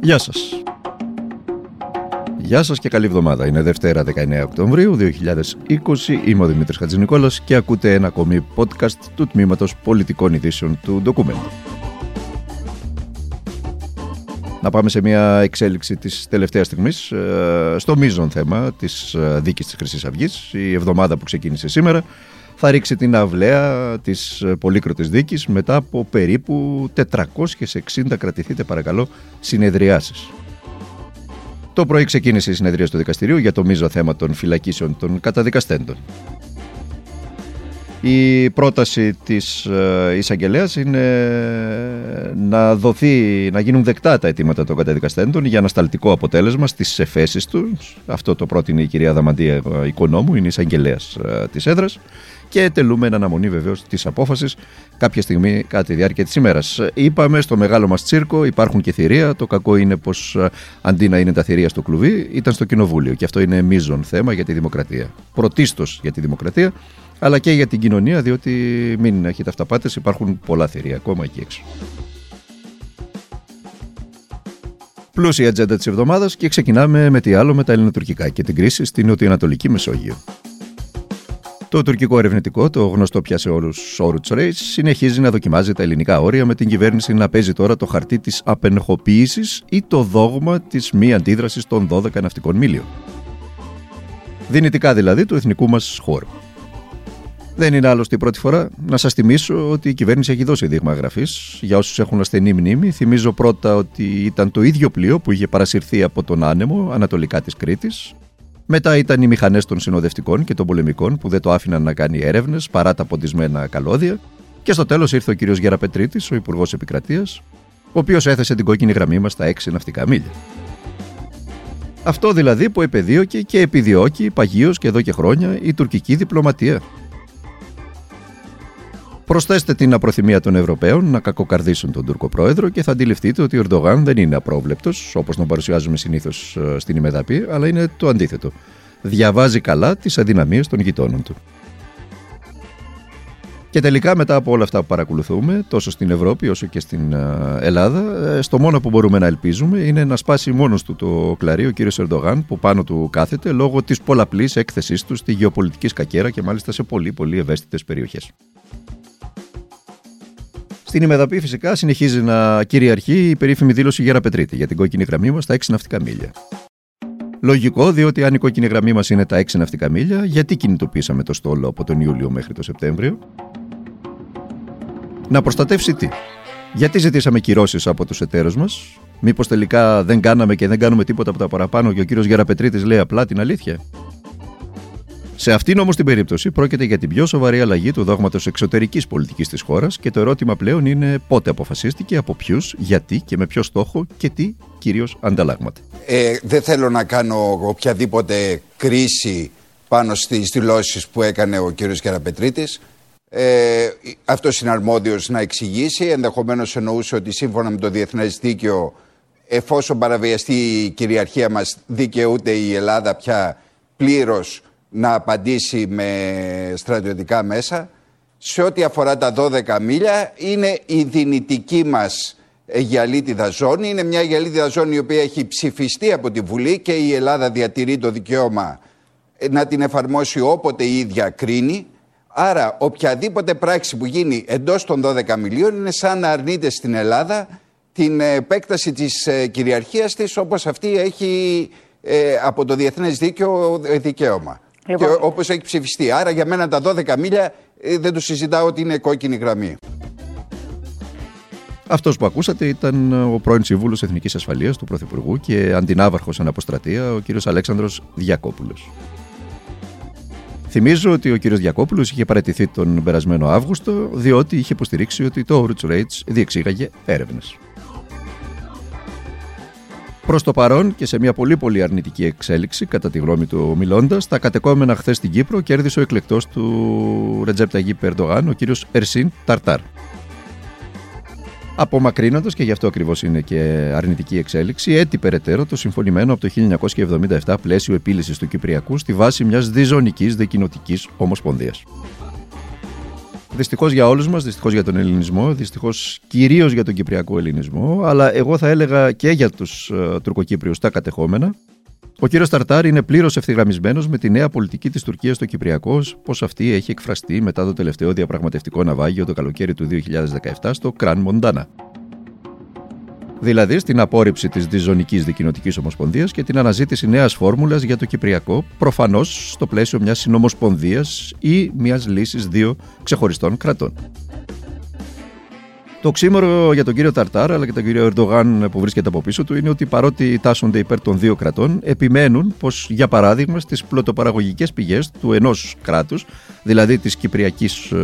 Γεια σας. Γεια σας και καλή εβδομάδα. Είναι Δευτέρα 19 Οκτωβρίου 2020. Είμαι ο Δημήτρης Χατζηνικόλας και ακούτε ένα ακόμη podcast του Τμήματος Πολιτικών Ειδήσεων του Ντοκουμέντου. Να πάμε σε μια εξέλιξη της τελευταίας στιγμής ε, στο μείζον θέμα της ε, δίκης της Χρυσής Αυγής. Η εβδομάδα που ξεκίνησε σήμερα θα ρίξει την αυλαία της ε, πολύκροτης δίκης μετά από περίπου 460 κρατηθείτε παρακαλώ συνεδριάσεις. Το πρωί ξεκίνησε η συνεδρία του δικαστηρίου για το μείζο θέμα των φυλακίσεων των καταδικαστέντων. Η πρόταση της ε, εισαγγελέας είναι να δοθεί, να γίνουν δεκτά τα αιτήματα των καταδικαστέντων για ανασταλτικό αποτέλεσμα στις εφέσεις τους. Αυτό το πρότεινε η κυρία Δαμαντία Οικονόμου, είναι εισαγγελέας ε, της έδρας και τελούμε εν αναμονή βεβαίως της απόφασης κάποια στιγμή κατά τη διάρκεια της ημέρας. Είπαμε στο μεγάλο μας τσίρκο υπάρχουν και θηρία. Το κακό είναι πως ε, αντί να είναι τα θηρία στο κλουβί, ήταν στο κοινοβούλιο. Και αυτό είναι μείζον θέμα για τη δημοκρατία. Πρωτίστως για τη δημοκρατία, αλλά και για την κοινωνία, διότι μην έχετε αυταπάτες, υπάρχουν πολλά θηρία ακόμα εκεί έξω. Πλούσια ατζέντα της εβδομάδας και ξεκινάμε με τι άλλο με τα ελληνοτουρκικά και την κρίση στην Νοτιοανατολική Μεσόγειο. Το τουρκικό ερευνητικό, το γνωστό πια σε όλους όρους Race, συνεχίζει να δοκιμάζει τα ελληνικά όρια με την κυβέρνηση να παίζει τώρα το χαρτί της απενεχοποίηση ή το δόγμα της μη αντίδρασης των 12 ναυτικών μίλιων. Δυνητικά δηλαδή του εθνικού μας χώρου. Δεν είναι άλλωστε η πρώτη φορά. Να σας θυμίσω ότι η κυβέρνηση έχει δώσει δείγμα γραφής για όσους έχουν ασθενή μνήμη. Θυμίζω πρώτα ότι ήταν το ίδιο πλοίο που είχε παρασυρθεί από τον άνεμο ανατολικά της Κρήτης μετά ήταν οι μηχανές των συνοδευτικών και των πολεμικών που δεν το άφηναν να κάνει έρευνες παρά τα ποντισμένα καλώδια. Και στο τέλος ήρθε ο κ. Γεραπετρίτης, ο Υπουργός Επικρατείας, ο οποίος έθεσε την κόκκινη γραμμή μας στα 6 ναυτικά μίλια. Αυτό δηλαδή που επεδίωκε και επιδιώκει παγίως και εδώ και χρόνια η τουρκική διπλωματία. Προσθέστε την απροθυμία των Ευρωπαίων να κακοκαρδίσουν τον Τούρκο πρόεδρο και θα αντιληφθείτε ότι ο Ερντογάν δεν είναι απρόβλεπτος, όπως τον παρουσιάζουμε συνήθως ε, στην ημεδαπή, αλλά είναι το αντίθετο. Διαβάζει καλά τις αδυναμίες των γειτόνων του. Και τελικά μετά από όλα αυτά που παρακολουθούμε, τόσο στην Ευρώπη όσο και στην ε, Ελλάδα, ε, στο μόνο που μπορούμε να ελπίζουμε είναι να σπάσει μόνος του το κλαρί ο κύριος Ερντογάν που πάνω του κάθεται λόγω της πολλαπλής έκθεσής του στη γεωπολιτική σκακέρα και μάλιστα σε πολύ πολύ ευαίσθητες περιοχές. Στην ημεδαπή φυσικά συνεχίζει να κυριαρχεί η περίφημη δήλωση Γέρα Πετρίτη για την κόκκινη γραμμή μας στα 6 ναυτικά μίλια. Λογικό, διότι αν η κόκκινη γραμμή μας είναι τα 6 ναυτικά μίλια, γιατί κινητοποίησαμε το στόλο από τον Ιούλιο μέχρι τον Σεπτέμβριο; Να προστατεύσει τι; Γιατί ζητήσαμε κυρώσεις από τους εταίρους μας, Μήπως τελικά δεν κάναμε και δεν κάνουμε τίποτα από τα παραπάνω και ο κύριος Γεραπετρίτη λέει απλά την αλήθεια; Σε αυτήν όμως την περίπτωση πρόκειται για την πιο σοβαρή αλλαγή του δόγματος εξωτερικής πολιτικής της χώρας και το ερώτημα πλέον είναι πότε αποφασίστηκε, από ποιους, γιατί και με ποιο στόχο και τι κυρίως ανταλλάγματα. Ε, δεν θέλω να κάνω οποιαδήποτε κρίση πάνω στις δηλώσεις που έκανε ο κύριος Κεραπετρίτης. Ε, Αυτός είναι αρμόδιος να εξηγήσει. Ενδεχομένως εννοούσε ότι σύμφωνα με το διεθνές δίκαιο, εφόσον παραβιαστεί η κυριαρχία μας, δικαιούται η Ελλάδα πια πλήρως να απαντήσει με στρατιωτικά μέσα. Σε ό,τι αφορά τα 12 μίλια, είναι η δυνητική μας γυαλίτιδα ζώνη. Είναι μια γυαλίτιδα ζώνη η οποία έχει ψηφιστεί από τη Βουλή και η Ελλάδα διατηρεί το δικαίωμα να την εφαρμόσει όποτε η ίδια κρίνει. Άρα οποιαδήποτε πράξη που γίνει εντός των 12 μιλίων είναι σαν να αρνείται στην Ελλάδα την επέκταση της ε, κυριαρχίας της όπως αυτή έχει ε, από το Διεθνές Δίκαιο ε, δικαίωμα. Λοιπόν. Και όπως έχει ψηφιστεί. Άρα για μένα τα 12 μίλια ε, δεν το συζητάω ότι είναι κόκκινη γραμμή. Αυτός που ακούσατε ήταν ο πρώην Συμβούλος Εθνικής Ασφαλείας του Πρωθυπουργού και αντινάβαρχος αναποστρατεία, ο κ. Αλέξανδρος Διακόπουλος. Θυμίζω ότι ο κ. Διακόπουλος είχε παραιτηθεί τον περασμένο Αύγουστο, διότι είχε υποστηρίξει ότι το Roots Rates διεξήγαγε έρευνες. Προς το παρόν και σε μια πολύ πολύ αρνητική εξέλιξη, κατά τη γνώμη του μιλώντας, τα κατεκόμενα χθες στην Κύπρο κέρδισε ο εκλεκτός του Ρετζέπ Ταγί Περντογάν, ο κύριος Ερσίν Ταρτάρ. Απομακρύνοντας, και γι' αυτό ακριβώς είναι και αρνητική εξέλιξη, έτσι περαιτέρω το συμφωνημένο από το 1977 πλαίσιο επίλυσης του Κυπριακού στη βάση μιας διζωνικής δικοινοτική ομοσπονδίας. Δυστυχώς για όλους μας, δυστυχώς για τον ελληνισμό, δυστυχώς κυρίως για τον κυπριακό ελληνισμό, αλλά εγώ θα έλεγα και για τους uh, τουρκοκύπριους τα κατεχόμενα. Ο κύριος Ταρτάρ είναι πλήρως ευθυγραμμισμένος με τη νέα πολιτική της Τουρκίας στο Κυπριακό, πώς αυτή έχει εκφραστεί μετά το τελευταίο διαπραγματευτικό ναυάγιο το καλοκαίρι του 2017 στο Κραν Μοντάνα δηλαδή στην απόρριψη της διζωνικής δικοινοτικής ομοσπονδίας και την αναζήτηση νέας φόρμουλας για το Κυπριακό, προφανώς στο πλαίσιο μιας συνομοσπονδίας ή μιας λύσης δύο ξεχωριστών κρατών. Το ξύμορο για τον κύριο Ταρτάρ αλλά και τον κύριο Ερντογάν που βρίσκεται από πίσω του είναι ότι παρότι τάσσονται υπέρ των δύο κρατών, επιμένουν πως για παράδειγμα στις πλωτοπαραγωγικές πηγές του ενός κράτους, δηλαδή της Κυπριακής ε,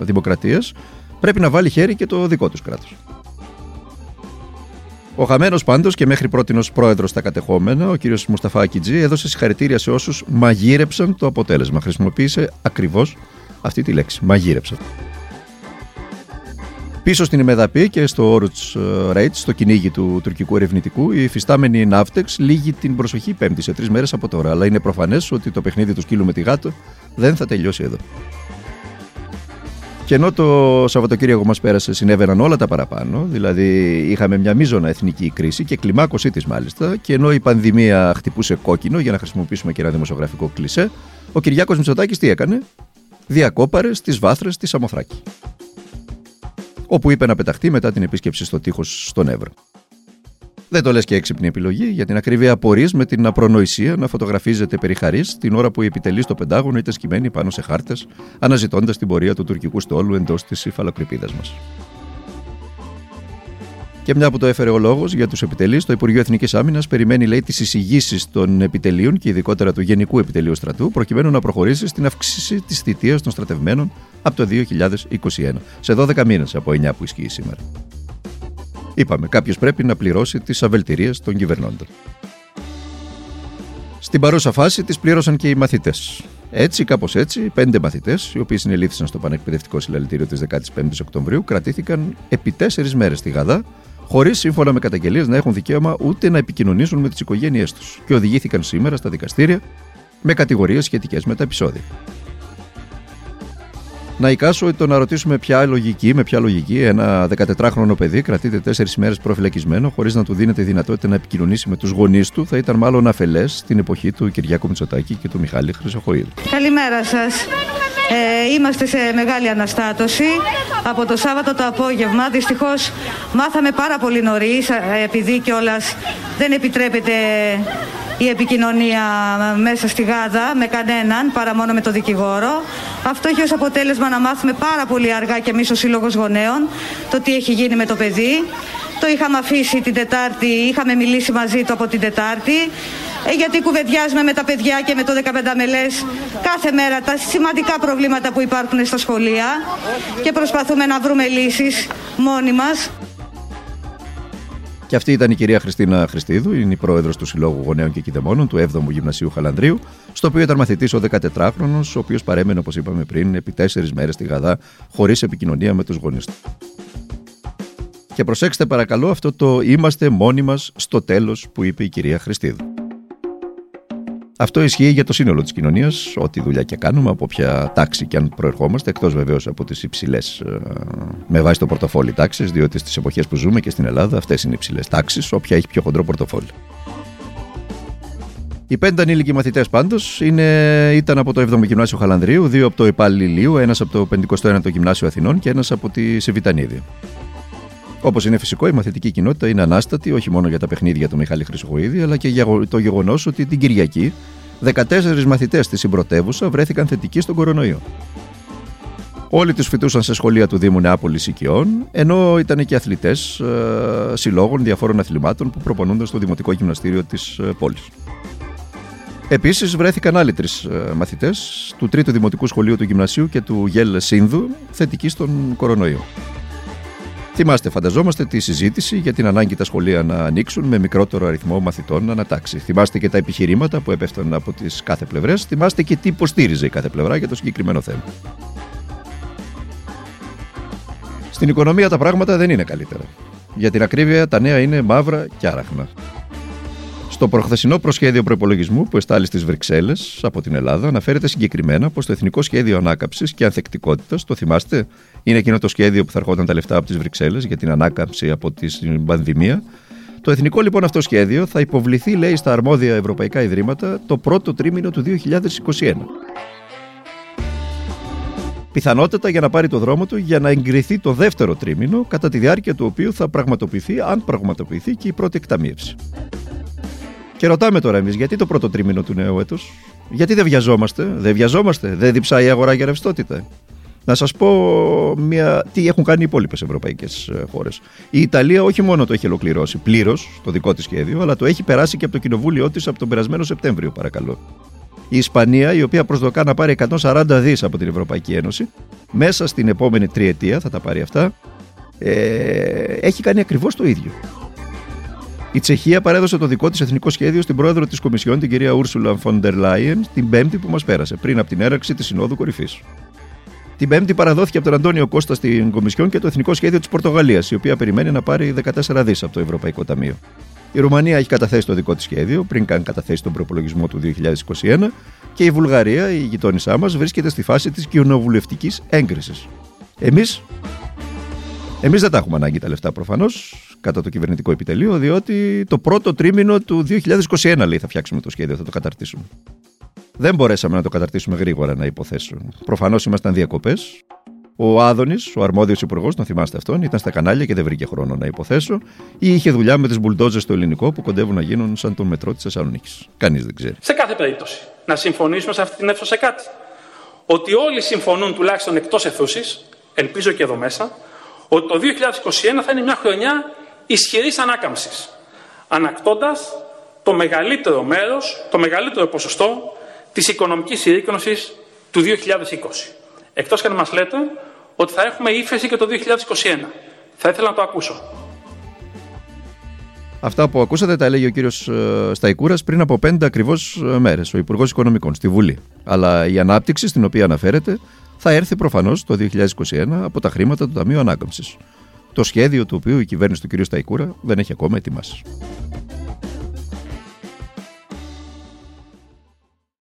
Δημοκρατίας, πρέπει να βάλει χέρι και το δικό τους κράτος. Ο χαμένος πάντως και μέχρι πρώτη ω πρόεδρος στα κατεχόμενα, ο κ. Μουσταφά Ακιτζή, έδωσε συγχαρητήρια σε όσους μαγείρεψαν το αποτέλεσμα. Χρησιμοποίησε ακριβώς αυτή τη λέξη. Μαγείρεψαν. Πίσω στην Ημεδαπή και στο Όρουτ Ρέιτς, στο κυνήγι του τουρκικού ερευνητικού, η υφιστάμενη Ναύτεξ λύγει την προσοχή πέμπτη σε τρεις μέρες από τώρα. Αλλά είναι προφανές ότι το παιχνίδι του σκύλου με τη γάτο δεν θα τελειώσει εδώ. Και ενώ το Σαββατοκύριακο μας πέρασε, συνέβαιναν όλα τα παραπάνω. Δηλαδή, είχαμε μια μείζωνα εθνική κρίση και κλιμάκωσή της μάλιστα. Και ενώ η πανδημία χτυπούσε κόκκινο, για να χρησιμοποιήσουμε και ένα δημοσιογραφικό κλισέ, ο Κυριάκος Μητσοτάκης τι έκανε; Διακόπαρε στις βάθρες τη Σαμοθράκη. Όπου είπε να πεταχτεί μετά την επίσκεψη στο τείχος στον Εύρο. Δεν το λες και έξυπνη επιλογή, για την ακριβή απορρή με την απρονοησία να φωτογραφίζεται περί χαρής την ώρα που η επιτελή στο Πεντάγωνο ήταν σκημένη πάνω σε χάρτες, αναζητώντας την πορεία του τουρκικού στόλου εντός της υφαλοκρηπίδας μας. Και μια που το έφερε ο λόγος για τους επιτελείς, το Υπουργείο Εθνικής Άμυνας περιμένει, λέει, τις εισηγήσεις των επιτελείων και ειδικότερα του Γενικού Επιτελείου Στρατού, προκειμένου να προχωρήσει στην αύξηση της θητείας των στρατευμένων από το 2021, σε 12 μήνες από 9 που ισχύει σήμερα. Είπαμε, κάποιος πρέπει να πληρώσει τις αβελτηρίες των κυβερνώντων. Στην παρούσα φάση τις πλήρωσαν και οι μαθητές. Έτσι, κάπως έτσι, πέντε μαθητές, οι οποίοι συνελήφθησαν στο Πανεκπαιδευτικό Συλλαλητήριο της 15η Οκτωβρίου, κρατήθηκαν επί τέσσερις μέρες στη Γαδά, χωρίς σύμφωνα με καταγγελίες να έχουν δικαίωμα ούτε να επικοινωνήσουν με τις οικογένειές τους, και οδηγήθηκαν σήμερα στα δικαστήρια με κατηγορίες σχετικές με τα επεισόδια να εικάσω το να ρωτήσουμε ποια λογική, με ποια λογική ένα 14χρονο παιδί κρατείται τέσσερις μέρες προφυλακισμένο χωρίς να του δίνεται δυνατότητα να επικοινωνήσει με τους γονείς του θα ήταν μάλλον αφελές στην εποχή του Κυριάκου Μητσοτάκη και του Μιχάλη Χρυσοχοίδη. Καλημέρα σας. Ε, είμαστε σε μεγάλη αναστάτωση από το Σάββατο το απόγευμα. Δυστυχώς μάθαμε πάρα πολύ νωρίς, ε, επειδή κιόλας δεν επιτρέπεται η επικοινωνία μέσα στη Γάδα με κανέναν παρά μόνο με το δικηγόρο. Αυτό έχει ως αποτέλεσμα να μάθουμε πάρα πολύ αργά και εμείς ο Σύλλογος Γονέων το τι έχει γίνει με το παιδί. Το είχαμε αφήσει την Τετάρτη, είχαμε μιλήσει μαζί του από την Τετάρτη ε, γιατί κουβεντιάζουμε με τα παιδιά και με το 15 μελές κάθε μέρα τα σημαντικά προβλήματα που υπάρχουν στα σχολεία και προσπαθούμε να βρούμε λύσεις μόνοι μας. Και αυτή ήταν η κυρία Χριστίνα Χριστίδου, είναι η πρόεδρος του Συλλόγου Γονέων και Κιδεμόνων του 7ου Γυμνασίου Χαλανδρίου, στο οποίο ήταν μαθητής ο 14χρονο, ο οποίος παρέμενε, όπως είπαμε πριν, επί τέσσερις μέρες στη Γαδά, χωρίς επικοινωνία με τους γονείς του. Και προσέξτε παρακαλώ αυτό το είμαστε μόνοι μας στο τέλος που είπε η κυρία Χριστίδου. Αυτό ισχύει για το σύνολο της κοινωνίας, ό,τι δουλειά και κάνουμε, από ποια τάξη και αν προερχόμαστε, εκτός βεβαίως από τις υψηλές, ε, με βάση το πορτοφόλι τάξει, διότι στις εποχές που ζούμε και στην Ελλάδα αυτές είναι υψηλές τάξεις, όποια έχει πιο χοντρό πορτοφόλι. Οι πέντε ανήλικοι μαθητές πάντως ήταν από το 7ο Γυμνάσιο Χαλανδρίου, δύο από το Επάλι Λίου, ένας από το 51ο Γυμνάσιο Αθηνών και ένας από τη Σεβιτανίδη. Όπως είναι φυσικό, η μαθητική κοινότητα είναι ανάστατη όχι μόνο για τα παιχνίδια του Μιχάλη Χρυσοχοίδη, αλλά και για το γεγονός ότι την Κυριακή 14 μαθητές στη συμπρωτεύουσα βρέθηκαν θετικοί στον κορονοϊό. Όλοι τους φοιτούσαν σε σχολεία του Δήμου Νεάπολης Οικειών, ενώ ήταν και αθλητές ε, συλλόγων διαφόρων αθλημάτων που προπονούνταν στο Δημοτικό Γυμναστήριο της ε, πόλης. Επίσης, βρέθηκαν άλλοι τρεις ε, μαθητές του Τρίτου Δημοτικού Σχολείου του Γυμνασίου και του Γέλ Σύνδου θετικοί στον κορονοϊό. Θυμάστε, φανταζόμαστε τη συζήτηση για την ανάγκη τα σχολεία να ανοίξουν με μικρότερο αριθμό μαθητών ανατάξει. Θυμάστε και τα επιχειρήματα που έπεφταν από τις κάθε πλευρές. Θυμάστε και τι υποστήριζε η κάθε πλευρά για το συγκεκριμένο θέμα. Στην οικονομία τα πράγματα δεν είναι καλύτερα. Για την ακρίβεια, τα νέα είναι μαύρα και άραχνα. Στο προχθεσινό προσχέδιο προπολογισμού που εστάλει στις Βρυξέλλες από την Ελλάδα, αναφέρεται συγκεκριμένα πως το Εθνικό Σχέδιο Ανάκαμψης και Ανθεκτικότητας, το θυμάστε, είναι εκείνο το σχέδιο που θα ερχόταν τα λεφτά από τις Βρυξέλλες για την ανάκαμψη από την πανδημία. Το εθνικό λοιπόν αυτό σχέδιο θα υποβληθεί, λέει, στα αρμόδια ευρωπαϊκά ιδρύματα το πρώτο τρίμηνο του 2021. Πιθανότατα για να πάρει το δρόμο του για να εγκριθεί το δεύτερο τρίμηνο, κατά τη διάρκεια του οποίου θα πραγματοποιηθεί, αν πραγματοποιηθεί, και η πρώτη εκταμείευση. Και ρωτάμε τώρα εμείς, γιατί το πρώτο τρίμηνο του νέου έτους, γιατί δεν βιαζόμαστε, δεν βιαζόμαστε, δεν διψάει η αγορά για ρευστότητα; Να σας πω μια... τι έχουν κάνει οι υπόλοιπες ευρωπαϊκές ε, χώρες. Η Ιταλία όχι μόνο το έχει ολοκληρώσει πλήρως το δικό της σχέδιο, αλλά το έχει περάσει και από το κοινοβούλιο της από τον περασμένο Σεπτέμβριο, παρακαλώ. Η Ισπανία, η οποία προσδοκά να πάρει 140 δις από την Ευρωπαϊκή Ένωση, μέσα στην επόμενη τριετία θα τα πάρει αυτά, ε, έχει κάνει ακριβώς το ίδιο. Η Τσεχία παρέδωσε το δικό της εθνικό σχέδιο στην πρόεδρο της Κομισιόν, την κυρία Ούρσουλα Φοντερ Λάιεν, την Πέμπτη που μας πέρασε, πριν από την έναρξη της Συνόδου Κορυφής. Την Πέμπτη παραδόθηκε από τον Αντώνιο Κώστα στην Κομισιόν και το εθνικό σχέδιο της Πορτογαλίας, η οποία περιμένει να πάρει 14 δις από το Ευρωπαϊκό Ταμείο. Η Ρουμανία έχει καταθέσει το δικό της σχέδιο, πριν καν καταθέσει τον προπολογισμό του 2021, και η Βουλγαρία, η γειτόνισά μας, βρίσκεται στη φάση της κοινοβουλευτικής έγκρισης. Εμείς εμείς δεν τα έχουμε ανάγκη τα λεφτά προφανώς κατά το κυβερνητικό επιτελείο, διότι το πρώτο τρίμηνο του 2021 λέει θα φτιάξουμε το σχέδιο, θα το καταρτήσουμε. Δεν μπορέσαμε να το καταρτήσουμε γρήγορα, να υποθέσω. Προφανώς ήμασταν διακοπές. Ο Άδωνης, ο αρμόδιος υπουργός, τον θυμάστε αυτόν, ήταν στα κανάλια και δεν βρήκε χρόνο να υποθέσω, ή είχε δουλειά με τις μπουλντόζες στο ελληνικό που κοντεύουν να γίνουν σαν τον μετρό της Θεσσαλονίκης. Κανείς δεν ξέρει. Σε κάθε περίπτωση, να συμφωνήσουμε σε αυτή την αίθουσα σε κάτι. Ότι όλοι συμφωνούν τουλάχιστον εκτός αιθούσης, ελπίζω και εδώ μέσα, ότι το 2021 θα είναι μια χρονιά ισχυρής ανάκαμψης. Ανακτώντας το μεγαλύτερο μέρος, το μεγαλύτερο ποσοστό της οικονομικής συρρήκνωσης του 2020. Εκτός και αν μας λέτε ότι θα έχουμε ύφεση και το 2021. Θα ήθελα να το ακούσω. Αυτά που ακούσατε τα έλεγε ο κύριος ε, Σταϊκούρας πριν από πέντε ακριβώς ε, μέρες, ο Υπουργός Οικονομικών στη Βουλή. Αλλά η ανάπτυξη στην οποία αναφέρεται θα έρθει προφανώς το 2021 από τα χρήματα του Ταμείου Ανάκαμψης το σχέδιο του οποίου η κυβέρνηση του κ. Σταϊκούρα δεν έχει ακόμα ετοιμάσει.